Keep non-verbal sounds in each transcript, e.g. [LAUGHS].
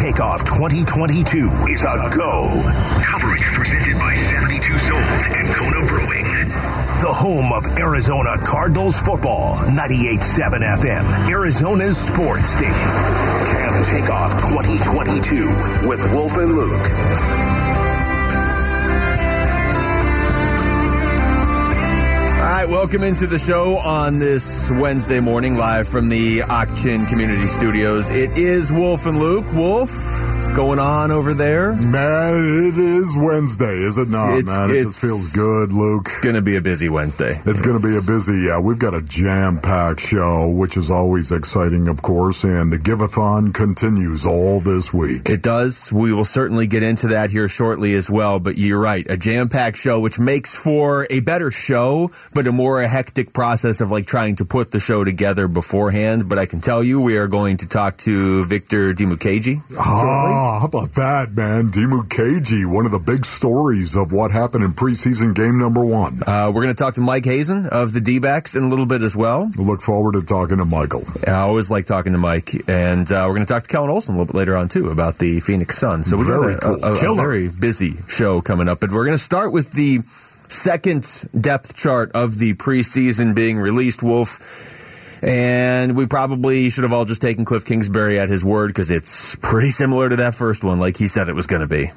Takeoff 2022 is a go. Coverage presented by 72 Sold and Kona Brewing. The home of Arizona Cardinals football, 98.7 FM, Arizona's sports station. Camp Takeoff 2022 with Wolf and Luke. Right, welcome into the show on this Wednesday morning, live from the Ak-Chin Community Studios. It is Wolf and Luke. Wolf, what's going on over there? Man, it is Wednesday, is it not, It's- man? It just feels good, Luke. It's Going to be a busy Wednesday. It's going to be a busy, yeah. We've got a jam-packed show, which is always exciting, of course, and the Give-a-thon continues all this week. It does. We will certainly get into that here shortly as well. But you're right, a jam-packed show, which makes for a better show, but a more hectic process of like trying to put the show together beforehand. But I can tell you, we are going to talk to Victor Dimukeje. Ah, how about that, man? Dimu one of the big stories of what happened in preseason game number one. Uh, we're going to talk to Mike Hazen of the D-backs in a little bit as well. Look forward to talking to Michael. I always like talking to Mike, and uh, we're going to talk to Kellan Olson a little bit later on too about the Phoenix Suns. So we've Very got a, cool. a- a Killer. very busy show coming up, but we're going to start with the second depth chart of the preseason being released. Wolf. And we probably should have all just taken Cliff Kingsbury at his word because it's pretty similar to that first one, like he said it was going to be.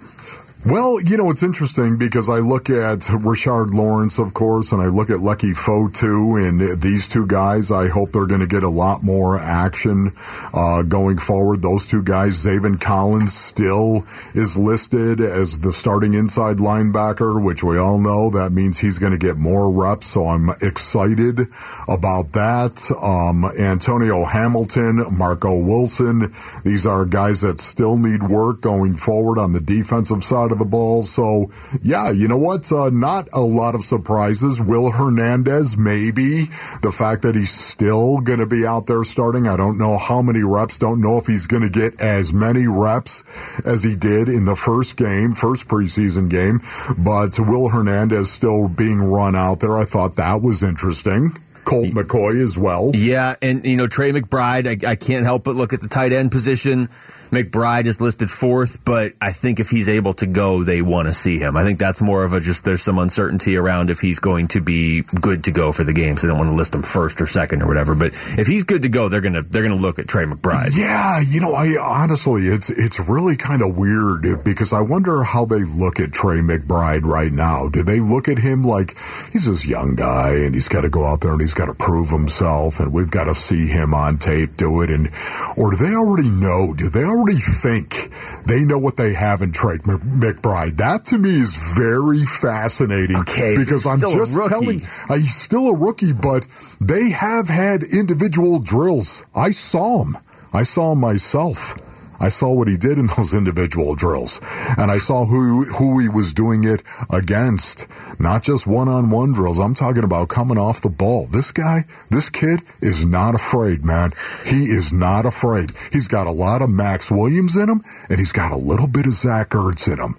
Well, you know, it's interesting because I look at Rashard Lawrence, of course, and I look at Leki Fotu, too, and these two guys, I hope they're going to get a lot more action uh, going forward. Those two guys, Zaven Collins still is listed as the starting inside linebacker, which we all know that means he's going to get more reps, so I'm excited about that. Um, Antonio Hamilton, Marco Wilson, these are guys that still need work going forward on the defensive side of the ball. So, yeah, you know what? Uh, not a lot of surprises. Will Hernandez, maybe. The fact that he's still going to be out there starting. I don't know how many reps. Don't know if he's going to get as many reps as he did in the first game, first preseason game. But Will Hernandez still being run out there. I thought that was interesting. Colt McCoy as well. Yeah, and you know Trey McBride, I, I can't help but look at the tight end position. McBride is listed fourth, but I think if he's able to go, they want to see him. I think that's more of a just there's some uncertainty around if he's going to be good to go for the game, so they don't want to list him first or second or whatever. But if he's good to go, they're gonna they're gonna look at Trey McBride. Yeah, you know, I honestly, it's it's really kind of weird because I wonder how they look at Trey McBride right now. Do they look at him like he's this young guy and he's got to go out there and he's got to prove himself and we've got to see him on tape do it and or do they already know? Do they already think they know what they have in Trey McBride? That to me is very fascinating Okay, because I'm just telling uh, he's still a rookie, but they have had individual drills. I saw him. I saw him myself. I saw what he did in those individual drills, and I saw who who he was doing it against. Not just one-on-one drills. I'm talking about coming off the ball. This guy, this kid, is not afraid, man. He is not afraid. He's got a lot of Maxx Williams in him, and he's got a little bit of Zach Ertz in him.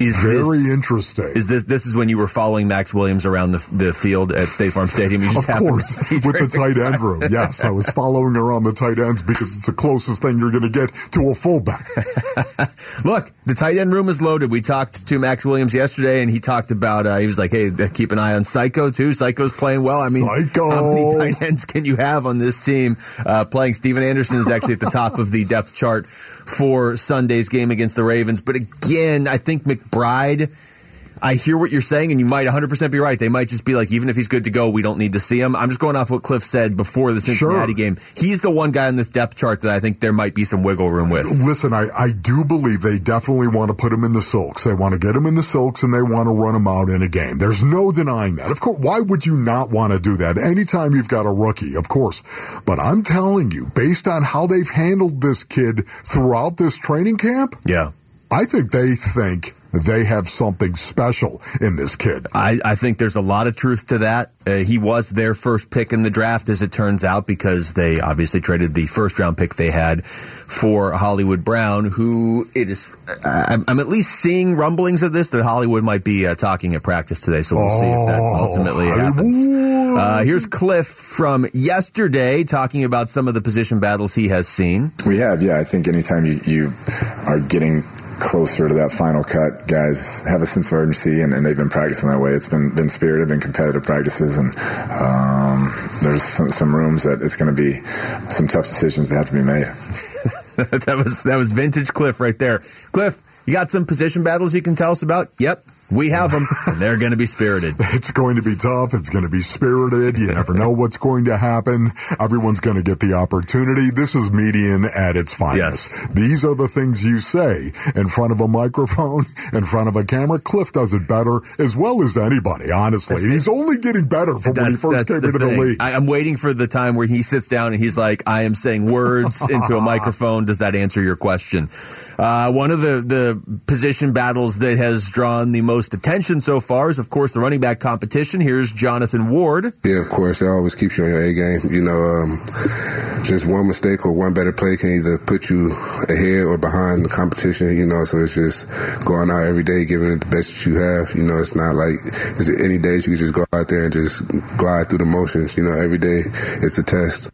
Is Very this, interesting. Is this this is when you were following Maxx Williams around the the field at State Farm Stadium? Of course, with the tight end room. Yes, I was following around the tight ends because it's the closest thing you're going to get to a fullback. [LAUGHS] Look, the tight end room is loaded. We talked to Maxx Williams yesterday, and he talked about. Uh, he was like, "Hey, keep an eye on Psycho too. Psycho's playing well. I mean, Psycho. how many tight ends can you have on this team? Uh, playing Stephen Anderson is actually at the top of the depth chart for Sunday's game against the Ravens. But again, I think McBride. I hear what you're saying, and you might 100% be right. They might just be like, even if he's good to go, we don't need to see him. I'm just going off what Cliff said before the Cincinnati Sure. game. He's the one guy on this depth chart that I think there might be some wiggle room with. Listen, I, I do believe they definitely want to put him in the silks. They want to get him in the silks and they want to run him out in a game. There's no denying that. Of course, why would you not want to do that? Anytime you've got a rookie, of course. But I'm telling you, based on how they've handled this kid throughout this training camp, Yeah. I think they think they have something special in this kid. I, I think there's a lot of truth to that. Uh, he was their first pick in the draft, as it turns out, because they obviously traded the first round pick they had for Hollywood Brown, who it is. I'm, I'm at least seeing rumblings of this that Hollywood might be uh, talking at practice today, so we'll see if that ultimately happens. Oh, Uh, here's Cliff from yesterday talking about some of the position battles he has seen. We have, yeah. I think anytime you, you are getting closer to that final cut, guys have a sense of urgency, and, and they've been practicing that way. It's been been spirited, been competitive practices, and um, there's some, some rooms that it's going to be some tough decisions that have to be made. [LAUGHS] that was that was vintage Cliff right there. Cliff, you got some position battles you can tell us about? Yep. We have them, and they're going to be spirited. [LAUGHS] It's going to be tough. It's going to be spirited. You never know what's going to happen. Everyone's going to get the opportunity. This is median at its finest. Yes. These are the things you say in front of a microphone, in front of a camera. Cliff does it better as well as anybody, honestly. He's only getting better from when he first came the into thing. the league. I, I'm waiting for the time where he sits down and he's like, "I am saying words into a [LAUGHS] microphone." Does that answer your question? Uh, one of the the position battles that has drawn the most attention so far is, of course, the running back competition. Here's Jonathan Ward. Yeah, of course. It always keeps you on your A game. You know, um, just one mistake or one better play can either put you ahead or behind the competition. You know, so it's just going out every day, giving it the best that you have. You know, it's not like it's any days you can just go out there and just glide through the motions. You know, every day it's the test.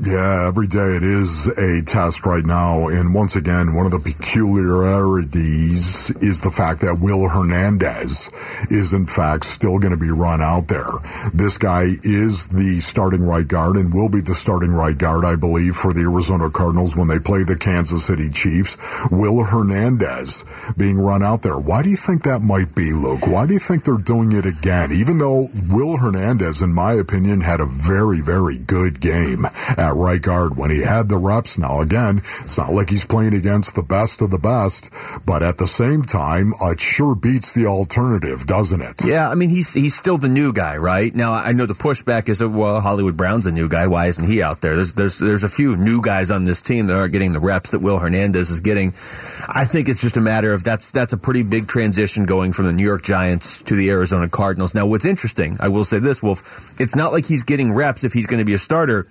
Yeah, every day it is a test right now. And once again, one of the peculiarities is the fact that Will Hernandez is in fact still going to be run out there. This guy is the starting right guard and will be the starting right guard, I believe, for the Arizona Cardinals when they play the Kansas City Chiefs. Will Hernandez being run out there. Why do you think that might be, Luke? Why do you think they're doing it again? Even though Will Hernandez, in my opinion, had a very, very good game at right guard when he had the reps. Now, again, it's not like he's playing against the best of the best, but at the same time, it sure beats the alternative, doesn't it? Yeah, I mean he's he's still the new guy, right? Now I know the pushback is well, Hollywood Brown's a new guy. Why isn't he out there? There's there's there's a few new guys on this team that aren't getting the reps that Will Hernandez is getting. I think it's just a matter of that's that's a pretty big transition going from the New York Giants to the Arizona Cardinals. Now, what's interesting, I will say this, Wolf, it's not like he's getting reps if he's going to be a starter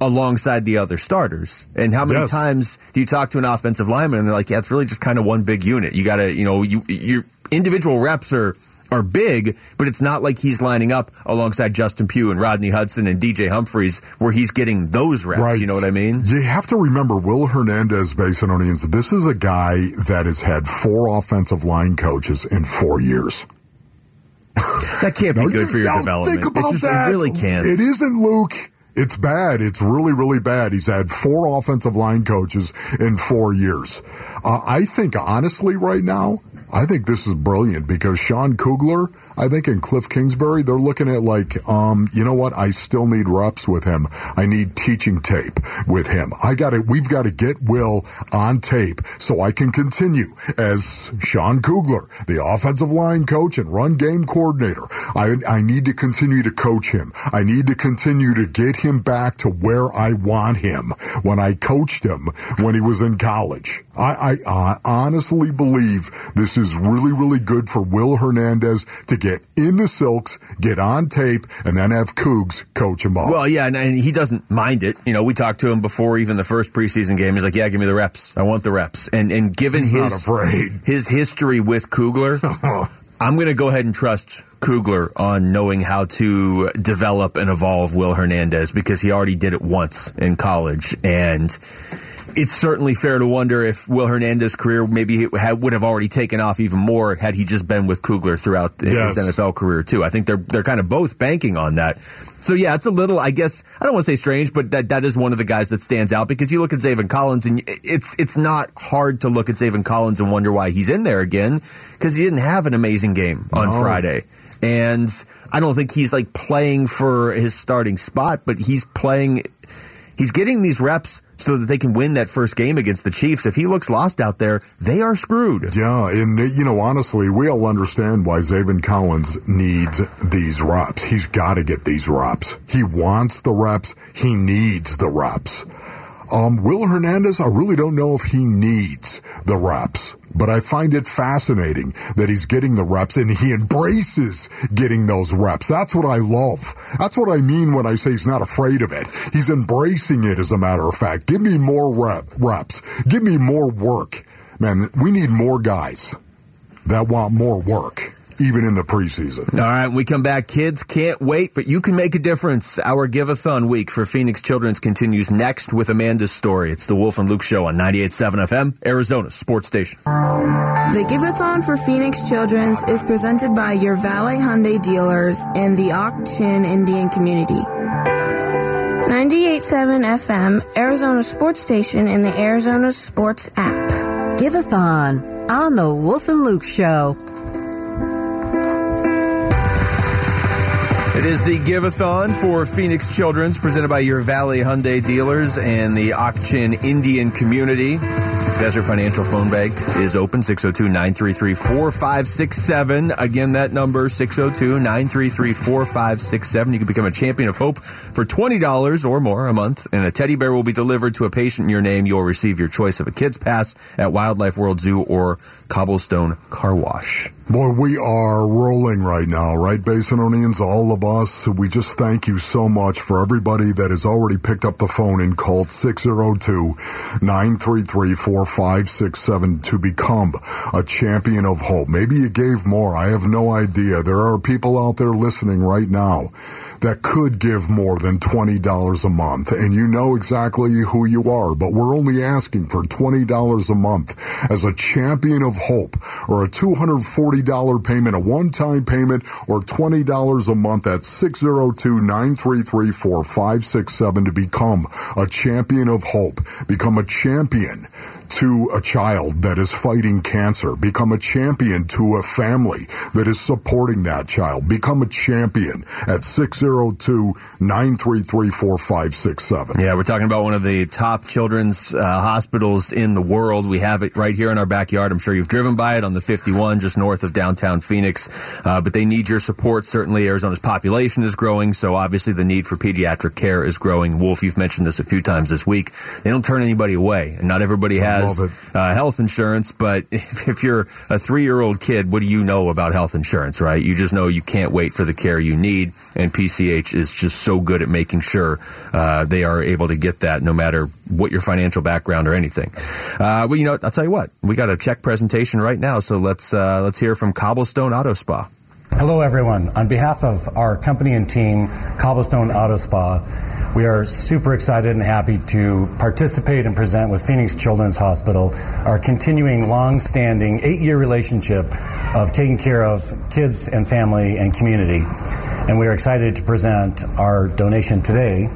alongside the other starters. And how many Yes. times do you talk to an offensive lineman and they're like, yeah, it's really just kind of one big unit. You got to, you know, you your individual reps are are big, but it's not like he's lining up alongside Justin Pugh and Rodney Hudson and DJ Humphries where he's getting those reps. You know what I mean? You have to remember Will Hernandez, Basinonians, this is a guy that has had four offensive line coaches in four years. That can't be Now, good for your development. Think about just that. it really can't. It isn't, Luke. It's bad. It's really, really bad. He's had four offensive line coaches in four years. Uh, I think, honestly, right now, I think this is brilliant because Sean Kugler, I think, in Cliff Kingsbury, they're looking at like, um, you know what? I still need reps with him. I need teaching tape with him. I got to, we've got to get Will on tape so I can continue as Sean Kugler, the offensive line coach and run game coordinator. I, I need to continue to coach him. I need to continue to get him back to where I want him when I coached him when he was in college. I, I, I honestly believe this is really, really good for Will Hernandez to get in the silks, get on tape, and then have Cougs coach him up. Well, yeah, and, and he doesn't mind it. You know, we talked to him before even the first preseason game. He's like, "Yeah, give me the reps. I want the reps." And and given He's his his history with Kugler, [LAUGHS] I'm going to go ahead and trust Kugler on knowing how to develop and evolve Will Hernandez because he already did it once in college and. It's certainly fair to wonder if Will Hernandez's career maybe would have already taken off even more had he just been with Kugler throughout Yes. his NFL career too. I think they're they're kind of both banking on that. So yeah, it's a little, I guess, I don't want to say strange, but that that is one of the guys that stands out because you look at Zaven Collins and it's it's not hard to look at Zaven Collins and wonder why he's in there again because he didn't have an amazing game on No. Friday. And I don't think he's like playing for his starting spot, but he's playing he's getting these reps so that they can win that first game against the Chiefs. If he looks lost out there, they are screwed. Yeah, and you know, honestly, we all understand why Zaven Collins needs these reps. He's got to get these reps. He wants the reps. He needs the reps. Um, Will Hernandez, I really don't know if he needs the reps, but I find it fascinating that he's getting the reps and he embraces getting those reps. That's what I love. That's what I mean when I say he's not afraid of it. He's embracing it, as a matter of fact. Give me more rep, reps. Give me more work. Man, we need more guys that want more work. Even in the preseason. All right, we come back, kids can't wait, but you can make a difference. Our Give-a-thon week for Phoenix Children's continues next with Amanda's story. It's the Wolf and Luke Show on 98.7 FM, Arizona Sports Station. The Give-a-thon for Phoenix Children's is presented by your Valley Hyundai dealers and the Ak-Chin Indian community. 98.7 FM, Arizona Sports Station, and the Arizona Sports app. Give-a-thon on the Wolf and Luke Show. It is the Give-a-thon for Phoenix Children's presented by your Valley Hyundai dealers and the Ak-Chin Indian community. Desert Financial Phone Bank is open 602-933-4567. Again, that number 602-933-4567. You can become a champion of hope for $20 or more a month and a teddy bear will be delivered to a patient in your name. You'll receive your choice of a kids pass at Wildlife World Zoo or Cobblestone Car Wash. Boy, we are rolling right now, right, Basinonians? All of us. We just thank you so much for everybody that has already picked up the phone and called 602-933-4567 to become a champion of hope. Maybe you gave more. I have no idea. There are people out there listening right now that could give more than $20 a month. And you know exactly who you are, but we're only asking for $20 a month as a champion of hope or a $240 payment, a one-time payment, or $20 a month at 602-933-4567 to become a champion of hope. Become a champion to a child that is fighting cancer. Become a champion to a family that is supporting that child. Become a champion at 602-933-4567. Yeah, we're talking about one of the top children's uh, hospitals in the world. We have it right here in our backyard. I'm sure you've driven by it on the 51 just north of downtown Phoenix. Uh, but they need your support. Certainly Arizona's population is growing, so obviously the need for pediatric care is growing. Wolf, you've mentioned this a few times this week. They don't turn anybody away, and not everybody has uh, health insurance, but [LAUGHS] if, if you're a three year old kid, what do you know about health insurance, right? You just know you can't wait for the care you need, and PCH is just so good at making sure uh, they are able to get that no matter what your financial background or anything. Uh, well, you know, I'll tell you what, we got a check presentation right now, so let's uh, let's hear from Cobblestone Auto Spa. Hello, everyone. On behalf of our company and team, Cobblestone Auto Spa, we are super excited and happy to participate and present with Phoenix Children's Hospital our continuing long-standing eight-year relationship of taking care of kids and family and community. And we are excited to present our donation today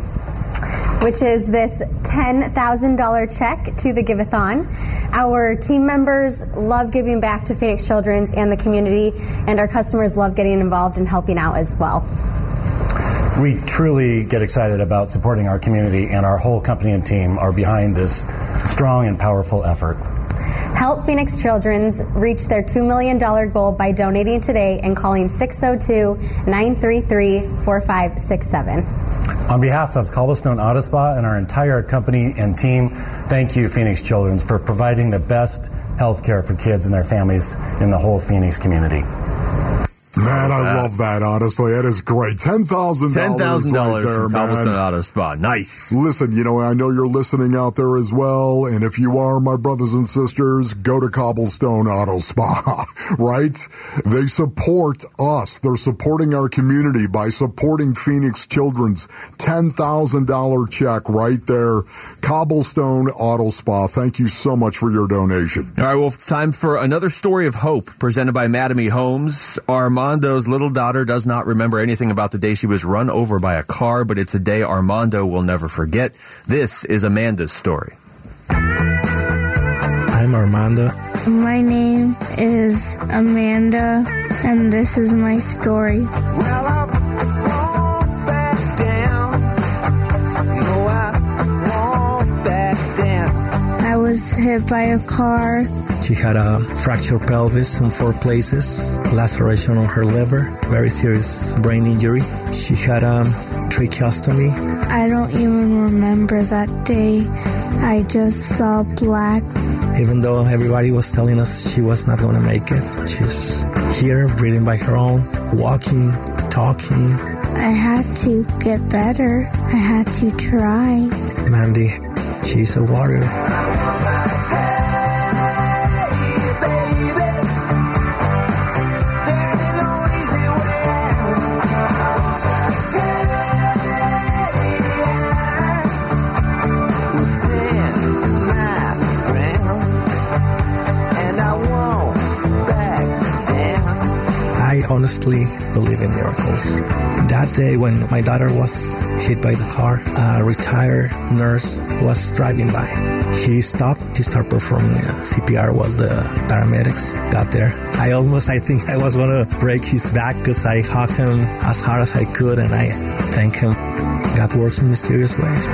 which is this $10,000 check to the Give-a-thon. Our team members love giving back to Phoenix Children's and the community, and our customers love getting involved and helping out as well. We truly get excited about supporting our community, and our whole company and team are behind this strong and powerful effort. Help Phoenix Children's reach their $2 million goal by donating today and calling 602 933 4567. On behalf of Cobblestone Auto Spa and our entire company and team, thank you, Phoenix Children's, for providing the best health care for kids and their families in the whole Phoenix community. Man, I love that. Honestly, that is great. Ten thousand Ten thousand dollars there, from Cobblestone. Auto Spa. Nice. Listen, you know, I know you're listening out there as well, and if you are, my brothers and sisters, go to Cobblestone Auto Spa, [LAUGHS] right? They support us. They're supporting our community by supporting Phoenix Children's $10,000 check right there. Cobblestone Auto Spa. Thank you so much for your donation. All right, well, it's time for another story of hope presented by Madame Homes. Armando's little daughter does not remember anything about the day she was run over by a car, but it's a day Armando will never forget. This is Amanda's story. I'm Armando. My name is Amanda, and this is my story. Well up, walk back down. You know what? Walk back down. I was hit by a car. She had a fractured pelvis in four places, laceration on her liver, very serious brain injury. She had a tracheostomy. I don't even remember that day. I just saw black. Even though everybody was telling us she was not going to make it, she's here, breathing by her own, walking, talking. I had to get better. I had to try. Mandy, she's a warrior. Honestly believe in miracles. That day when my daughter was hit by the car, a retired nurse was driving by. He stopped, he started performing CPR while the paramedics got there. I almost, I think I was going to break his back because I hugged him as hard as I could and I thank him. God works in mysterious ways.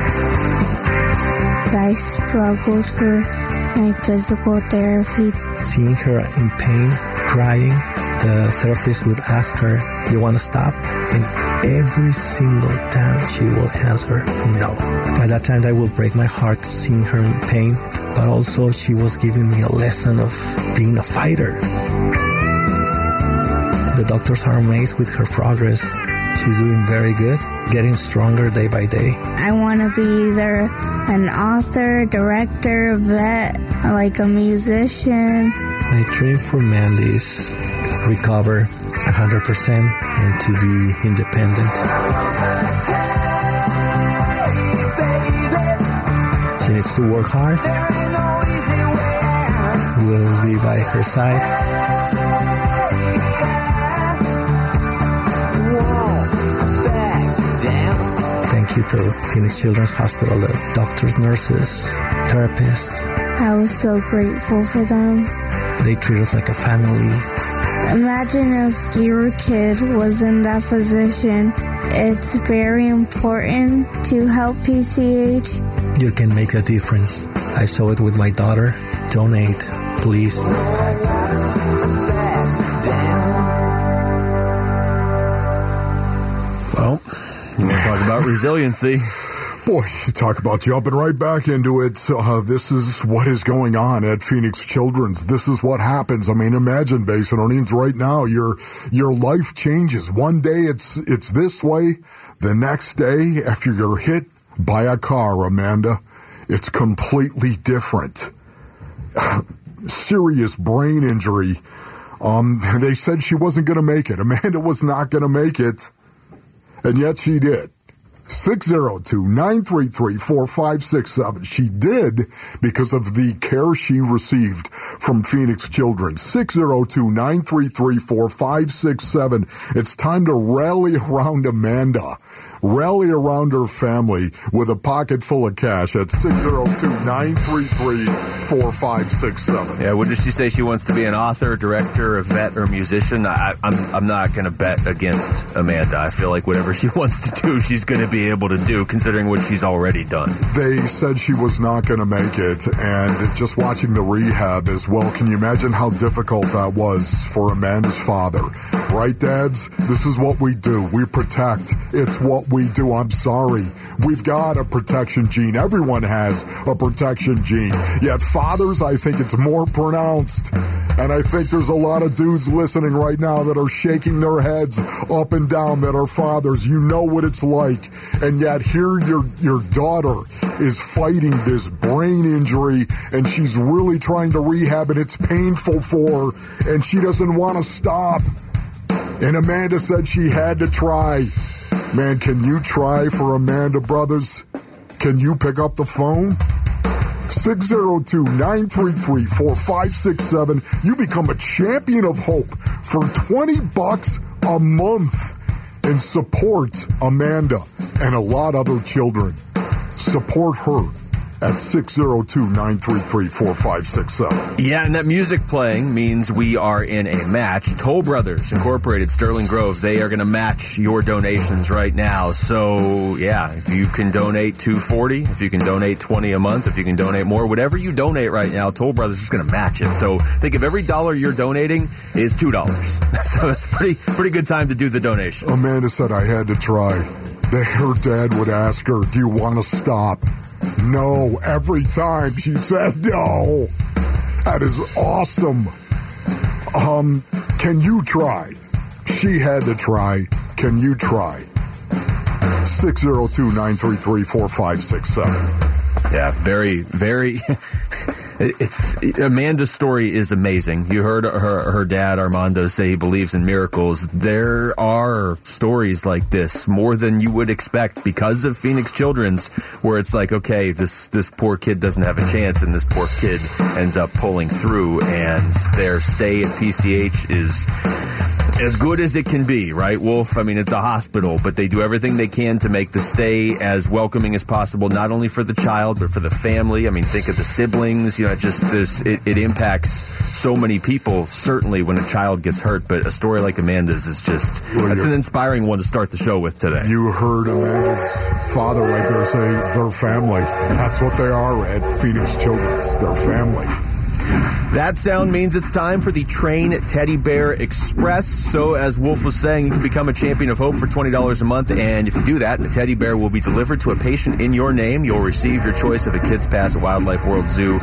I struggled for my physical therapy. Seeing her in pain, crying, the therapist would ask her, You want to stop? And every single time she will answer, No. At that time, I will break my heart seeing her in pain, but also she was giving me a lesson of being a fighter. The doctors are amazed with her progress. She's doing very good, getting stronger day by day. I want to be either an author, director, vet, like a musician. My dream for Mandy is recover 100% and to be independent. She needs to work hard. We'll be by her side. Thank you to Phoenix Children's Hospital, the doctors, nurses, therapists. I was so grateful for them. They treat us like a family. Imagine if your kid was in that position. It's very important to help PCH. You can make a difference. I saw it with my daughter. Donate, please. Well, we talk about resiliency. Boy, you [LAUGHS] talk about jumping right back into it. Uh, this is what is going on at Phoenix Children's. This is what happens. I mean, imagine Basinonians right now. Your your life changes. One day it's it's this way. The next day, after you're hit by a car, Amanda, it's completely different. [SIGHS] Serious brain injury. Um, they said she wasn't going to make it. Amanda was not going to make it, and yet she did. 602-933-4567. She did because of the care she received from Phoenix Children. 602-933-4567. It's time to rally around Amanda. Rally around her family with a pocket full of cash at 602-933-4567. Yeah, what did she say? She wants to be an author, director, a vet, or musician. I, I'm I'm not going to bet against Amanda. I feel like whatever she [LAUGHS] wants to do, she's going to be able to do, considering what she's already done. They said she was not going to make it, and just watching the rehab as well. Can you imagine how difficult that was for Amanda's father? Right, dads? This is what we do. We protect. It's what we do. I'm sorry. We've got a protection gene. Everyone has a protection gene. Yet fathers, I think it's more pronounced. And I think there's a lot of dudes listening right now that are shaking their heads up and down that are fathers. You know what it's like. And yet here your your daughter is fighting this brain injury and she's really trying to rehab and it's painful for her and she doesn't want to stop. And Amanda said she had to try. Man, can you try for Amanda Brothers? Can you pick up the phone? 602 933 4567. You become a champion of hope for 20 bucks a month and support Amanda and a lot other children. Support her at 602-933-4567. Yeah, and that music playing means we are in a match. Toll Brothers Incorporated, Sterling Grove, they are going to match your donations right now. So, yeah, if you can donate 240, if you can donate 20 a month, if you can donate more, whatever you donate right now, Toll Brothers is going to match it. So, think of every dollar you're donating is $2. [LAUGHS] so, that's pretty pretty good time to do the donation. Amanda said I had to try. That her dad would ask her, "Do you want to stop?" No, every time she said no. That is awesome. Um, can you try? She had to try. Can you try? 602-933-4567. Yeah, very, very. [LAUGHS] It's Amanda's story is amazing. You heard her her dad Armando say he believes in miracles. There are stories like this more than you would expect because of Phoenix Children's, where it's like, okay, this this poor kid doesn't have a chance, and this poor kid ends up pulling through, and their stay at PCH is as good as it can be, right, Wolf? I mean, it's a hospital, but they do everything they can to make the stay as welcoming as possible, not only for the child but for the family. I mean, think of the siblings. You know, it just there's it, it impacts so many people. Certainly, when a child gets hurt, but a story like Amanda's is just Well, that's an inspiring one to start the show with today. You heard Amanda's father right there say their family. That's what they are at Phoenix Children's. Their family. That sound means it's time for the Train Teddy Bear Express. So, as Wolf was saying, you can become a champion of hope for $20 a month. And if you do that, a teddy bear will be delivered to a patient in your name. You'll receive your choice of a Kids Pass at Wildlife World Zoo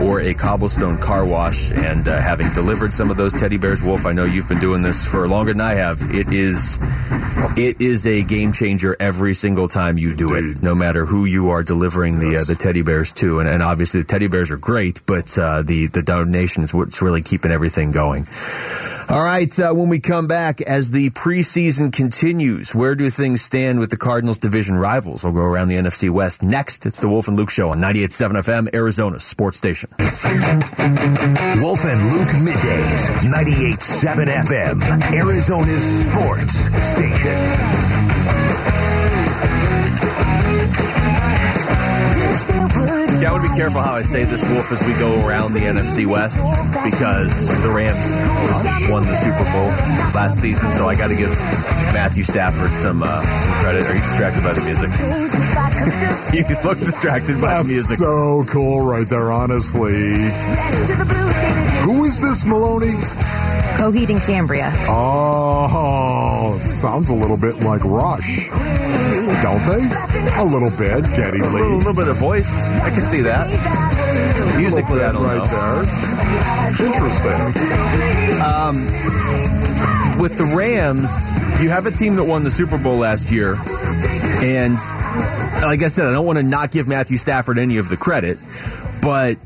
or a cobblestone car wash. And uh, having delivered some of those teddy bears, Wolf, I know you've been doing this for longer than I have. It is, it is a game changer every single time you do it, no matter who you are delivering the uh, the teddy bears to. And, and obviously, the teddy bears are great, but uh, the the donation is what's really keeping everything going. All right, uh, when we come back, as the preseason continues, where do things stand with the Cardinals division rivals? We'll go around the NFC West next. It's the Wolf and Luke Show on 98.7 FM, Arizona sports station. Wolf and Luke middays, 98.7 FM, Arizona's sports station. Yeah, I want to be careful how I say this, Wolf, as we go around the NFC West because the Rams won the Super Bowl last season, so I got to give Matthew Stafford some uh, some credit. Are you distracted by the music? [LAUGHS] you look distracted by That's the music. so cool right there, honestly. Who is this, Maloney? Coheed and Cambria. Oh, sounds a little bit like Rush. Don't they? A little bit. Geddy A little, little bit of voice. I can see that. Musically, I don't right know. there. Interesting. Um, with the Rams, you have a team that won the Super Bowl last year, and like I said, I don't want to not give Matthew Stafford any of the credit, but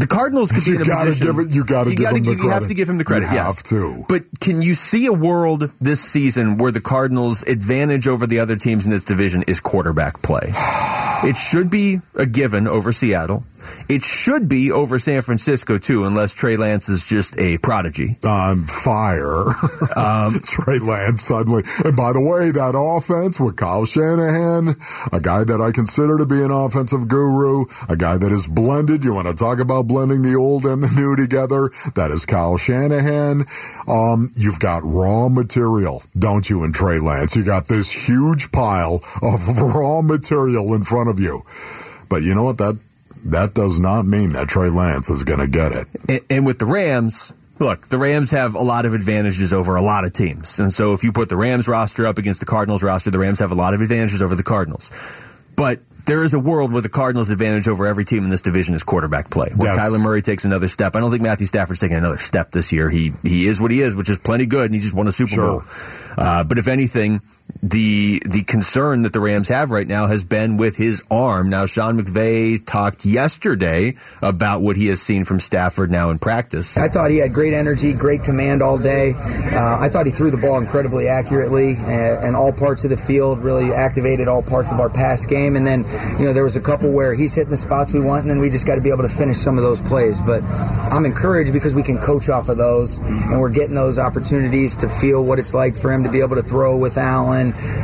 the Cardinals could be in a position. give it- you gotta give gotta him the give- You have to give him the credit. You yes, have to. But can you see a world this season where the Cardinals' advantage over the other teams in this division is quarterback play? [SIGHS] It should be a given over Seattle. It should be over San Francisco too, unless Trey Lance is just a prodigy. On fire. [LAUGHS] Um, Trey Lance suddenly. And by the way, that offense with Kyle Shanahan, a guy that I consider to be an offensive guru, a guy that is blended. You want to talk about blending the old and the new together? That is Kyle Shanahan. Um, you've got raw material, don't you, in Trey Lance? You got this huge pile of [LAUGHS] raw material in front of you. But you know what? That that does not mean that Trey Lance is going to get it. And, and with the Rams, look, the Rams have a lot of advantages over a lot of teams. And so if you put the Rams roster up against the Cardinals roster, the Rams have a lot of advantages over the Cardinals. But there is a world where the Cardinals' advantage over every team in this division is quarterback play. Where Yes. Kyler Murray takes another step. I don't think Matthew Stafford's taking another step this year. He he is what he is, which is plenty good, and he just won a Super Sure. Bowl. Uh, but if anything, the the concern that the Rams have right now has been with his arm. Now, Sean McVay talked yesterday about what he has seen from Stafford now in practice. I thought he had great energy, great command all day. Uh, I thought he threw the ball incredibly accurately and, and all parts of the field, really activated all parts of our pass game. And then, you know, there was a couple where he's hitting the spots we want, and then we just got to be able to finish some of those plays. But I'm encouraged because we can coach off of those, and we're getting those opportunities to feel what it's like for him to be able to throw with Allen.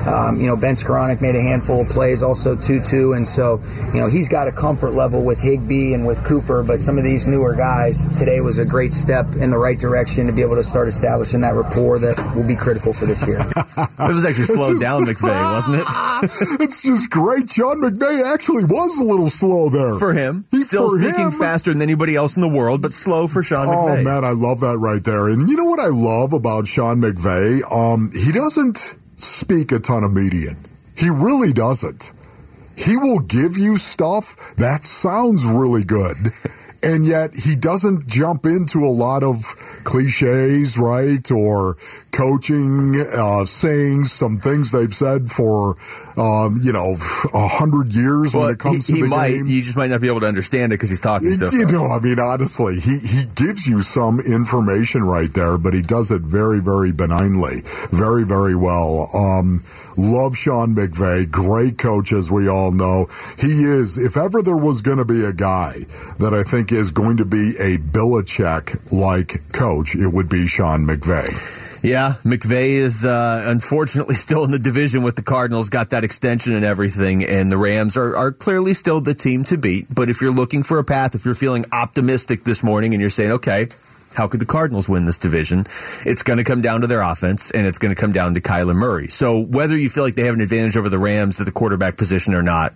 Um, you know, Ben Skowronek made a handful of plays, also Tutu, and so you know he's got a comfort level with Higbee and with Cooper. But some of these newer guys today was a great step in the right direction to be able to start establishing that rapport that will be critical for this year. It was actually slowed just- down McVay, [LAUGHS] wasn't it? it's just great. Sean McVay actually was a little slow there. For him, He's still for speaking him- faster than anybody else in the world, but slow for Sean Oh man, I love that right there. And you know what I love about Sean McVay? Um, he doesn't speak a ton of median. He really doesn't. He will give you stuff that sounds really good. [LAUGHS] And yet he doesn't jump into a lot of cliches, right? Or coaching uh, sayings, some things they've said for um, you know a hundred years well, when it comes he, to he the might. game. You just might not be able to understand it because he's talking so you know, I mean, honestly, he, he gives you some information right there, but he does it very, very benignly, very, very well. Um, love Sean McVay, great coach, as we all know. He is, if ever there was going to be a guy that I think is going to be a Belichick like coach, it would be Sean McVay. Yeah, McVay is uh, unfortunately [LAUGHS] still in the division with the Cardinals, got that extension and everything, and the Rams are, are clearly still the team to beat. But if you're looking for a path, if you're feeling optimistic this morning and you're saying, okay, how could the Cardinals win this division? It's going to come down to their offense, and it's going to come down to Kyler Murray. So whether you feel like they have an advantage over the Rams at the quarterback position or not,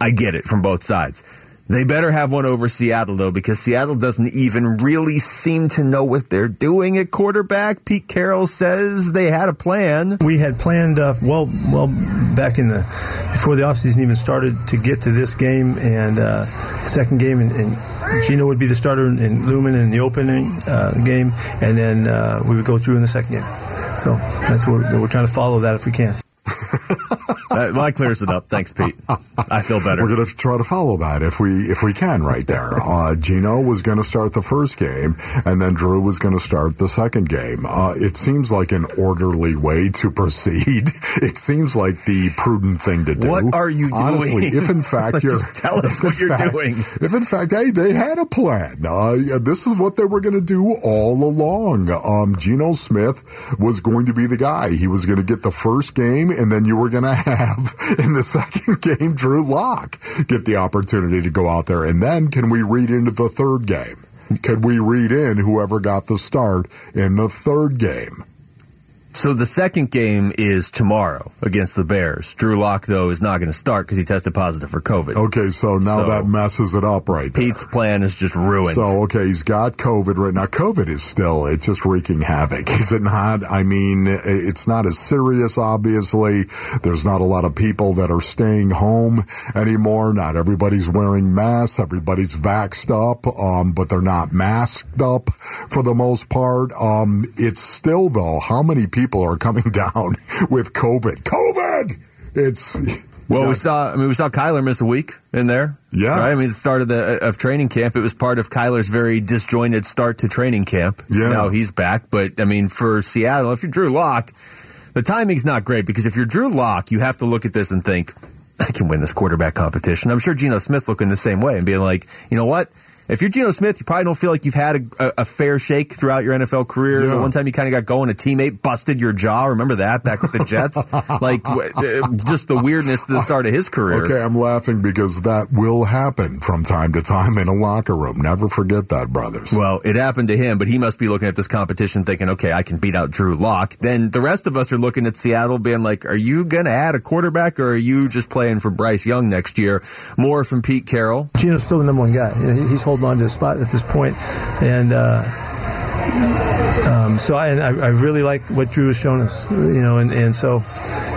I get it from both sides. They better have one over Seattle, though, because Seattle doesn't even really seem to know what they're doing at quarterback. Pete Carroll says they had a plan. We had planned, uh, well, well, back in the before the offseason even started to get to this game and uh, second game, and, and Geno would be the starter in Lumen in the opening uh, game, and then uh, we would go through in the second game. So that's what we're, we're trying to follow that if we can. [LAUGHS] Well, that clears it up. Thanks, Pete. I feel better. We're going to try to follow that if we if we can right there. Uh, Geno was going to start the first game, and then Drew was going to start the second game. Uh, it seems like an orderly way to [LAUGHS] proceed. It seems like the prudent thing to do. What are you Honestly, doing? if in fact [LAUGHS] you're Just tell us what you're fact- doing. If in fact, hey, they had a plan. Uh, yeah, this is what they were going to do all along. Um, Geno Smith was going to be the guy. He was going to get the first game, and then you were going [LAUGHS] to have in the [LAUGHS] second game Drew Locke get the opportunity to go out there. And then can we read into the third game? Could we read in whoever got the start in the third game? So the second game is tomorrow against the Bears. Drew Lock though is not going to start because he tested positive for COVID. Okay, so now So- that messes it up right there. Pete's plan is just ruined. So okay, he's got COVID right now. COVID is still it's just wreaking havoc, [LAUGHS] is it not? I mean, it's not as serious. Obviously, there's not a lot of people that are staying home anymore. Not everybody's wearing masks. Everybody's vaxxed up, um, but they're not masked up for the most part. Um, it's still though, how many people are coming [LAUGHS] down with COVID? COVID. It's Well, we saw. I mean, we saw Kyler miss a week in there. Yeah. right? I mean, it started of the uh, of training camp. It was part of Kyler's very disjointed start to training camp. Yeah. Now he's back, but I mean, for Seattle, if you're Drew Lock, the timing's not great because if you're Drew Lock, you have to look at this and think, I can win this quarterback competition. I'm sure Geno Smith looking the same way and being like, you know what? If you're Geno Smith, you probably don't feel like you've had a, a, a fair shake throughout your NFL career. The one time you kind of got going, a teammate busted your jaw. Remember that back with the Jets? [LAUGHS] like w- uh, just the weirdness to the start of his career. Okay, I'm laughing because that will happen from time to time in a locker room. Never forget that, brothers. Well, it happened to him, but he must be looking at this competition thinking, okay, I can beat out Drew Lock. Then the rest of us are looking at Seattle being like, are you going to add a quarterback or are you just playing for Bryce Young next year? More from Pete Carroll. Geno's still the number one guy. You know, he- he's holding on to the spot at this point, and uh, um, so I, I, I really like what Drew has shown us. You know, and, and so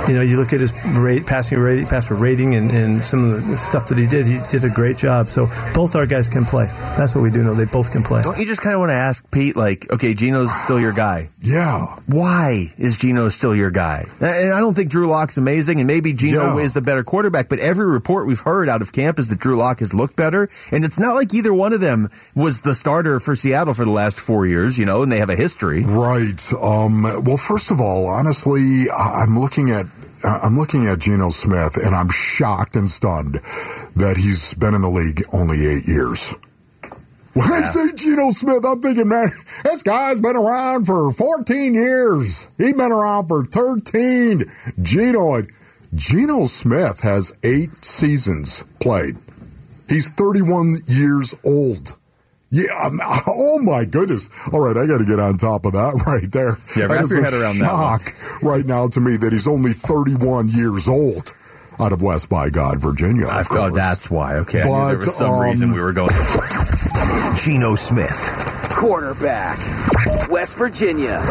you know you look at his rate, passing rate, passer rating, and, and some of the stuff that he did. He did a great job. So both our guys can play. That's what we do know. They both can play. Don't you just kind of want to ask Pete, like, okay, Geno's still your guy. Yeah. Why is Geno still your guy? And I don't think Drew Lock's amazing, and maybe Geno Yeah. is the better quarterback, but every report we've heard out of camp is that Drew Lock has looked better, and it's not like either one of them was the starter for Seattle for the last four years, you know, and they have a history. Right. Um, well, first of all, honestly, I'm looking at I'm looking at Geno Smith, and I'm shocked and stunned that he's been in the league only eight years. When I say Geno Smith, I'm thinking, man, this guy's been around for 14 years. He's been around for 13. Geno, Geno Smith has eight seasons played. He's 31 years old. Yeah, I'm, [LAUGHS] oh my goodness. All right, I got to get on top of that [LAUGHS] right there. Yeah, wrap That is your a head around that one. shock right now to me that he's only 31 years old out of West by God, Virginia. I of thought course. that's why. Okay, I knew there But, was some um, reason we were going. [LAUGHS] Geno Smith. Quarterback. West Virginia.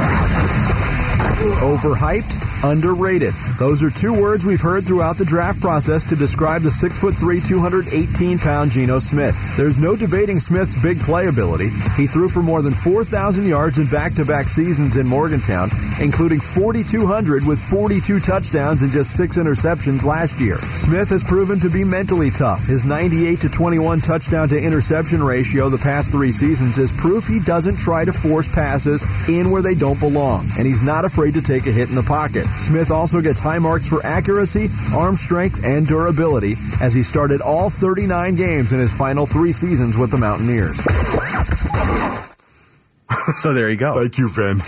Overhyped? Underrated. Those are two words we've heard throughout the draft process to describe the 6'3", 218-pound Geno Smith. There's no debating Smith's big playability. He threw for more than 4,000 yards in back-to-back seasons in Morgantown, including 4,200 with 42 touchdowns and just six interceptions last year. Smith has proven to be mentally tough. His 98 to 21 touchdown to interception ratio the past three seasons is proof he doesn't try to force passes in where they don't belong, and he's not afraid to take a hit in the pocket. Smith also gets high marks for accuracy, arm strength, and durability as he started all 39 games in his final three seasons with the Mountaineers. So there you go. Thank you, Vin.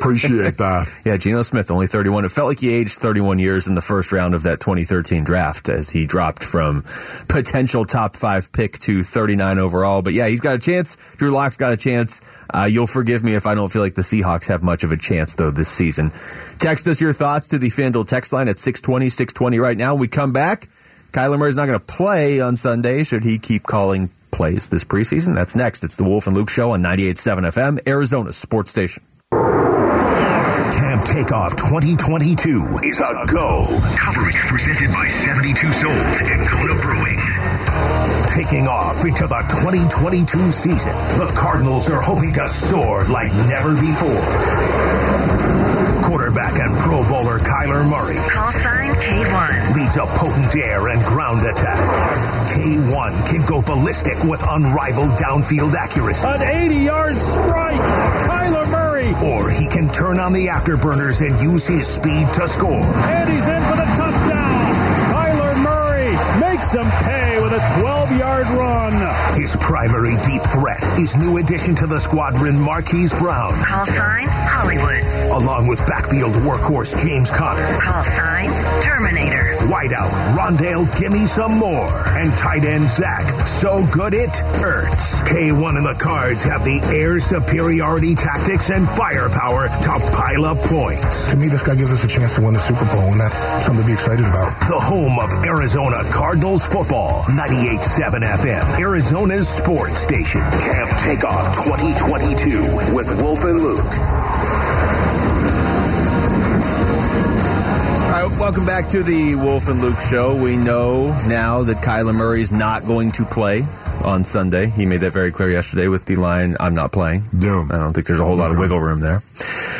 Appreciate that. [LAUGHS] yeah, Geno Smith, only 31. It felt like he aged 31 years in the first round of that 2013 draft as he dropped from potential top five pick to 39 overall. But yeah, he's got a chance. Drew Lock's got a chance. Uh, you'll forgive me if I don't feel like the Seahawks have much of a chance, though, this season. Text us your thoughts to the FanDuel text line at 620, 620 right now. When we come back. Kyler Murray's not going to play on Sunday. Should he keep calling plays this preseason? That's next. It's the Wolf and Luke Show on 98.7 FM, Arizona Sports Station. Camp Takeoff 2022 is a go. Coverage presented by 72 Sold and Kona Brewing. Taking off into the 2022 season, the Cardinals are hoping to soar like never before. Quarterback and Pro Bowler Kyler Murray. Call sign K1. Leads a potent air and ground attack. K1 can go ballistic with unrivaled downfield accuracy. An 80 yard strike. Kyler Murray. Or he can turn on the afterburners and use his speed to score. And he's in for the touchdown. Kyler Murray makes him pay with a 12 yard run. His primary deep threat is new addition to the squadron, Marquise Brown. Call sign Hollywood. Along with backfield workhorse James Conner. Call sign Terminator. Wideout Rondale, gimme some more. And tight end Zach, so good it hurts. K1 and the Cards have the air superiority tactics and firepower to pile up points. To me, this guy gives us a chance to win the Super Bowl, and that's something to be excited about. The home of Arizona Cardinals football, 98.7 FM, Arizona's sports station. Camp Takeoff 2022 with Wolf and Luke. Welcome back to the Wolf and Luke show. We know now that Kyler Murray is not going to play on Sunday. He made that very clear yesterday with the line, I'm not playing. No. I don't think there's a whole lot of wiggle room there.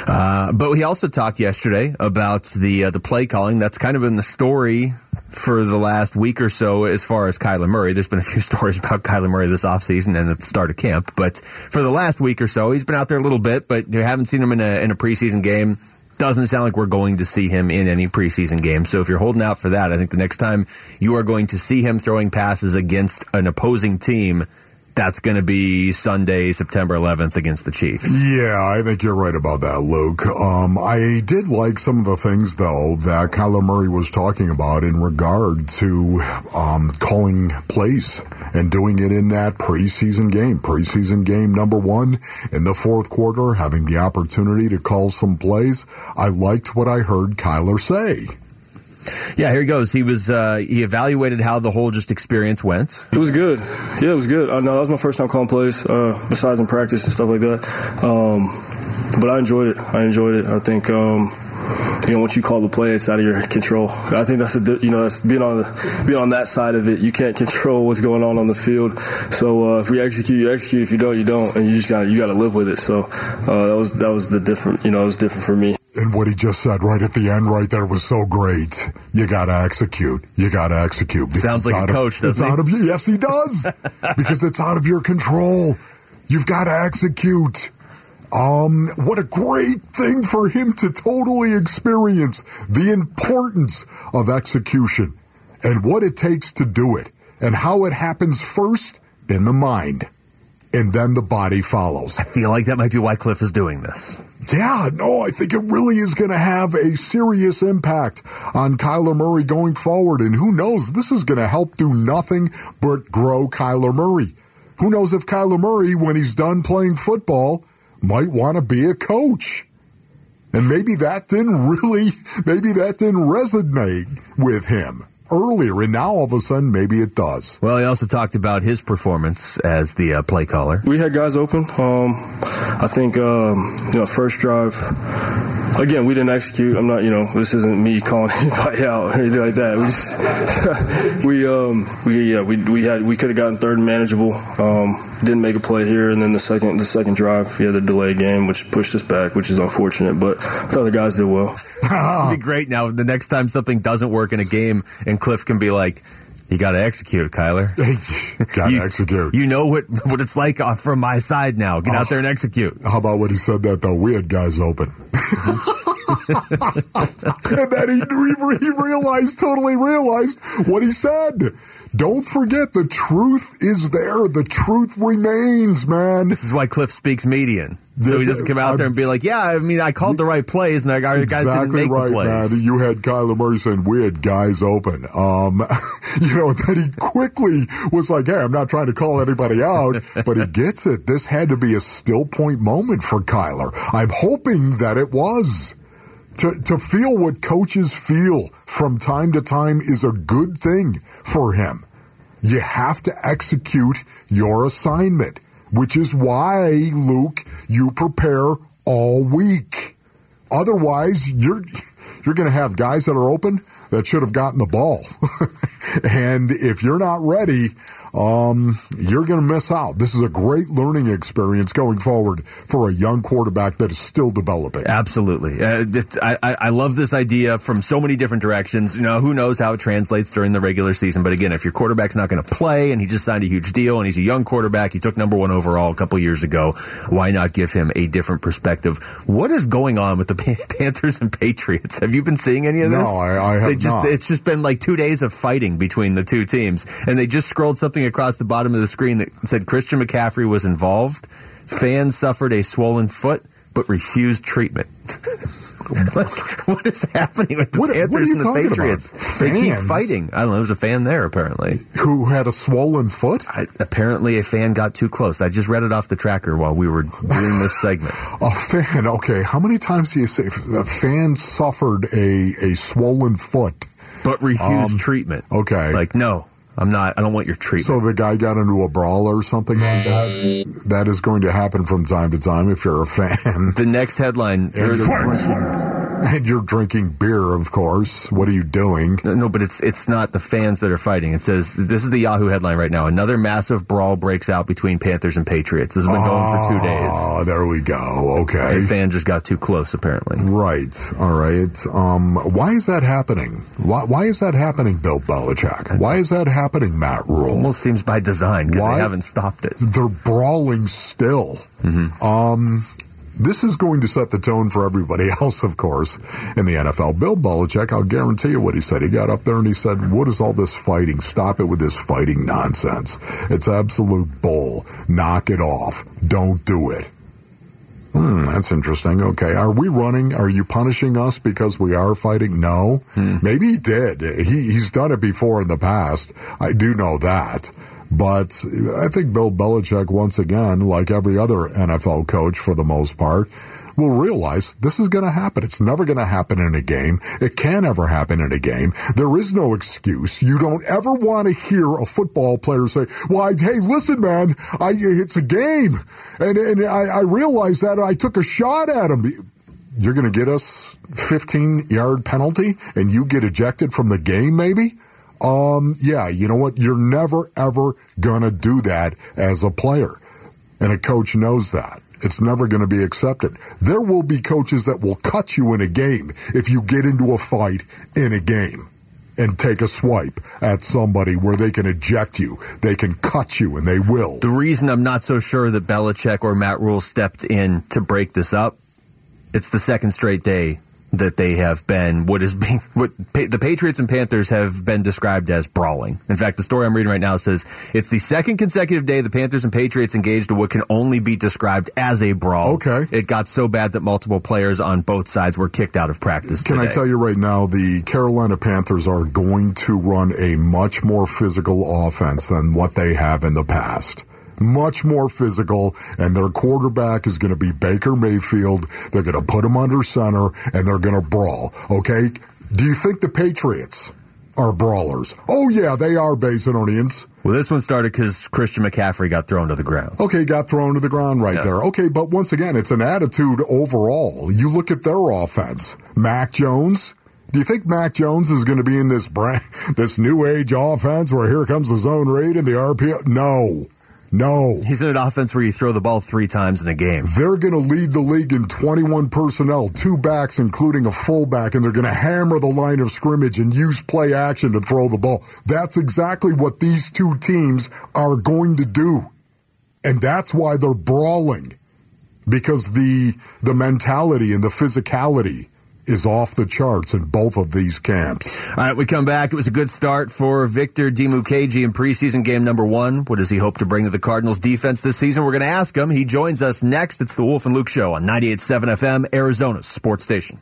Uh, but he also talked yesterday about the uh, the play calling. That's kind of been the story for the last week or so as far as Kyler Murray. There's been a few [LAUGHS] stories about Kyler Murray this offseason and at the start of camp. But for the last week or so, he's been out there a little bit, but you haven't seen him in a, in a preseason game. Doesn't sound like we're going to see him in any preseason game. So if you're holding out for that, I think the next time you are going to see him throwing passes against an opposing team, that's going to be Sunday, September 11th against the Chiefs. Yeah, I think you're right about that, Luke. Um, I did like some of the things, though, that Kyler Murray was talking about in regard to um, calling plays and doing it in that preseason game. Preseason game number one in the fourth quarter, having the opportunity to call some plays. I liked what I heard Kyler say. Yeah, here he goes. He was uh, he evaluated how the whole just experience went. It was good. Yeah, it was good. Uh, no, that was my first time calling plays, uh, besides in practice and stuff like that. Um, but I enjoyed it. I enjoyed it. I think. Um, you know, once you call the play, it's out of your control. I think that's a, you know, that's being on the, being on that side of it. You can't control what's going on on the field. So uh, if we execute, you execute. If you don't, you don't, and you just got you got to live with it. So uh, that was that was the different. You know, it was different for me. And what he just said right at the end, right there, was so great. You got to execute. You got to execute. Sounds like a coach, of, doesn't It's he? out of you. Yes, he does. [LAUGHS] because it's out of your control. You've got to execute. Um, what a great thing for him to totally experience the importance of execution and what it takes to do it and how it happens first in the mind and then the body follows. I feel like that might be why Cliff is doing this. Yeah, no, I think it really is going to have a serious impact on Kyler Murray going forward. And who knows, this is going to help do nothing but grow Kyler Murray. Who knows if Kyler Murray, when he's done playing football, might want to be a coach. And maybe that didn't really, maybe that didn't resonate with him earlier. And now all of a sudden, maybe it does. Well, he also talked about his performance as the uh, play caller. We had guys open. Um, I think um, you know first drive. again, we didn't execute. I'm not, you know, this isn't me [LAUGHS] calling anybody out or anything like that. We just, [LAUGHS] we, um, we, yeah, we, we had, we could have gotten third and manageable. Um, didn't make a play here, and then the second, the second drive, yeah, the delay game, which pushed us back, which is unfortunate. But I thought the guys did well. [LAUGHS] it's gonna be great now. The next time something doesn't work in a game, and Cliff can be like. You got to execute, Kyler. [LAUGHS] Got to execute. You know what what it's like uh, from my side now. Get out there and execute. How about when he said that though? We had guys open. [LAUGHS] and then he, he, he realized, totally realized what he said. Don't forget, the truth is there. The truth remains, man. This is why Cliff speaks median. So he doesn't come out there and be like, "Yeah, I mean, I called the right plays, and our guys didn't Exactly make right, the plays." man. You had Kyler Murray saying we had guys open. Um, [LAUGHS] you know, then he quickly was like, "Hey, I'm not trying to call anybody out, [LAUGHS] but he gets it. This had to be a still point moment for Kyler. I'm hoping that it was." To, to feel what coaches feel from time to time is a good thing for him. You have to execute your assignment, which is why, Luke, you prepare all week. Otherwise, you're you're going to have guys that are open that should have gotten the ball, [LAUGHS] and if you're not ready, um, you're going to miss out. This is a great learning experience going forward for a young quarterback that is still developing. Absolutely. Uh, I, I love this idea from so many different directions. You know, who knows how it translates during the regular season. But again, if your quarterback's not going to play and he just signed a huge deal and he's a young quarterback, he took number one overall a couple years ago, why not give him a different perspective? What is going on with the [LAUGHS] Panthers and Patriots? Have you been seeing any of No, this? I- I have just, not. It's just been like two days of fighting between the two teams. And they just scrolled something across the bottom of the screen that said Christian McCaffrey was involved. Fans suffered a swollen foot, but refused treatment. [LAUGHS] Like, what is happening with the What- what Panthers you and the? Patriots? They keep fighting. I don't know. There was a fan there, apparently. Who had a swollen foot? I, apparently, a fan got too close. I just read it off the tracker while we were doing this [LAUGHS] segment. A fan, okay. How many times do you say a fan suffered a, a swollen foot? But refused Um, treatment. Okay. Like, no, I'm not. I don't want your treatment. So the guy got into a brawl or something like that. That is going to happen from time to time if you're a fan. the next headline. And you're, drinking, and you're drinking beer, of course. What are you doing? No, but it's it's not the fans that are fighting. It says this is the Yahoo headline right now. Another massive brawl breaks out between Panthers and Patriots. This has been going for two days. Oh, there we go. Okay. A fan just got too close, apparently. Right. All right. Um, why is that happening? Why, why is that happening, Bill Belichick? Why is that happening, Matt Rhule? Almost seems by design because they haven't stopped it. They're brawling still. Mm-hmm. Um, this is going to set the tone for everybody [LAUGHS] else, of course, in the NFL. Bill Belichick, I'll guarantee you what he said. He got up there and he said, What is all this fighting? Stop it with this fighting nonsense. It's absolute bull. Knock it off. Don't do it. Hmm, that's interesting. Okay. Are we running? Are you punishing us because we are fighting? No. Maybe he did. He, he's done it before in the past. I do know that. But I think Bill Belichick, once again, like every other NFL coach for the most part, will realize this is going to happen. It's never going to happen in a game. It can never happen in a game. There is no excuse. You don't ever want to hear a football player say, well, hey, listen, man, I, it's a game. And, and I, I realized that I took a shot at him. You're going to get us 15 yard penalty and you get ejected from the game, maybe? Um, yeah, you know what? You're never, ever going to do that as a player. And a coach knows that. It's never going to be accepted. There will be coaches that will cut you in a game if you get into a fight in a game and take a swipe at somebody where they can eject you. They can cut you and they will. The reason I'm not so sure that Belichick or Matt Rhule stepped in to break this up, it's the second straight day that they have been what is being [LAUGHS] what pa- the Patriots and Panthers have been described as brawling. In fact, the story I'm reading right now says it's the second consecutive day the Panthers and Patriots engaged in what can only be described as a brawl. Okay. It got so bad that multiple players on both sides were kicked out of practice. Can I tell you right now, the Carolina Panthers are going to run a much more physical offense than what they have in the past. Much more physical, and their quarterback is going to be Baker Mayfield. They're going to put him under center, and they're going to brawl. Okay? Do you think the Patriots are brawlers. Oh, yeah, they are Basinonians. Well, this one started because Christian McCaffrey got thrown to the ground. Okay, got thrown to the ground right Yeah. there. Okay, but once again, it's an attitude overall. You look at their offense. Mac Jones. Do you think Mac Jones is going to be in this brand, [LAUGHS] this new age offense where here comes the zone read and the RPO? No, no. He's in an offense where you throw the ball three times in a game. They're going to lead the league in 21 personnel, two backs, including a fullback, and they're going to hammer the line of scrimmage and use play action to throw the ball. That's exactly what these two teams are going to do. And that's why they're brawling. Because the the mentality and the physicality is off the charts in both of these camps. All right, we come back. It was a good start for Victor Dimukeje in preseason game number one. What does he hope to bring to the Cardinals defense this season? We're going to ask him. He joins us next. It's the Wolf and Luke Show on 98.7 FM, Arizona's sports station.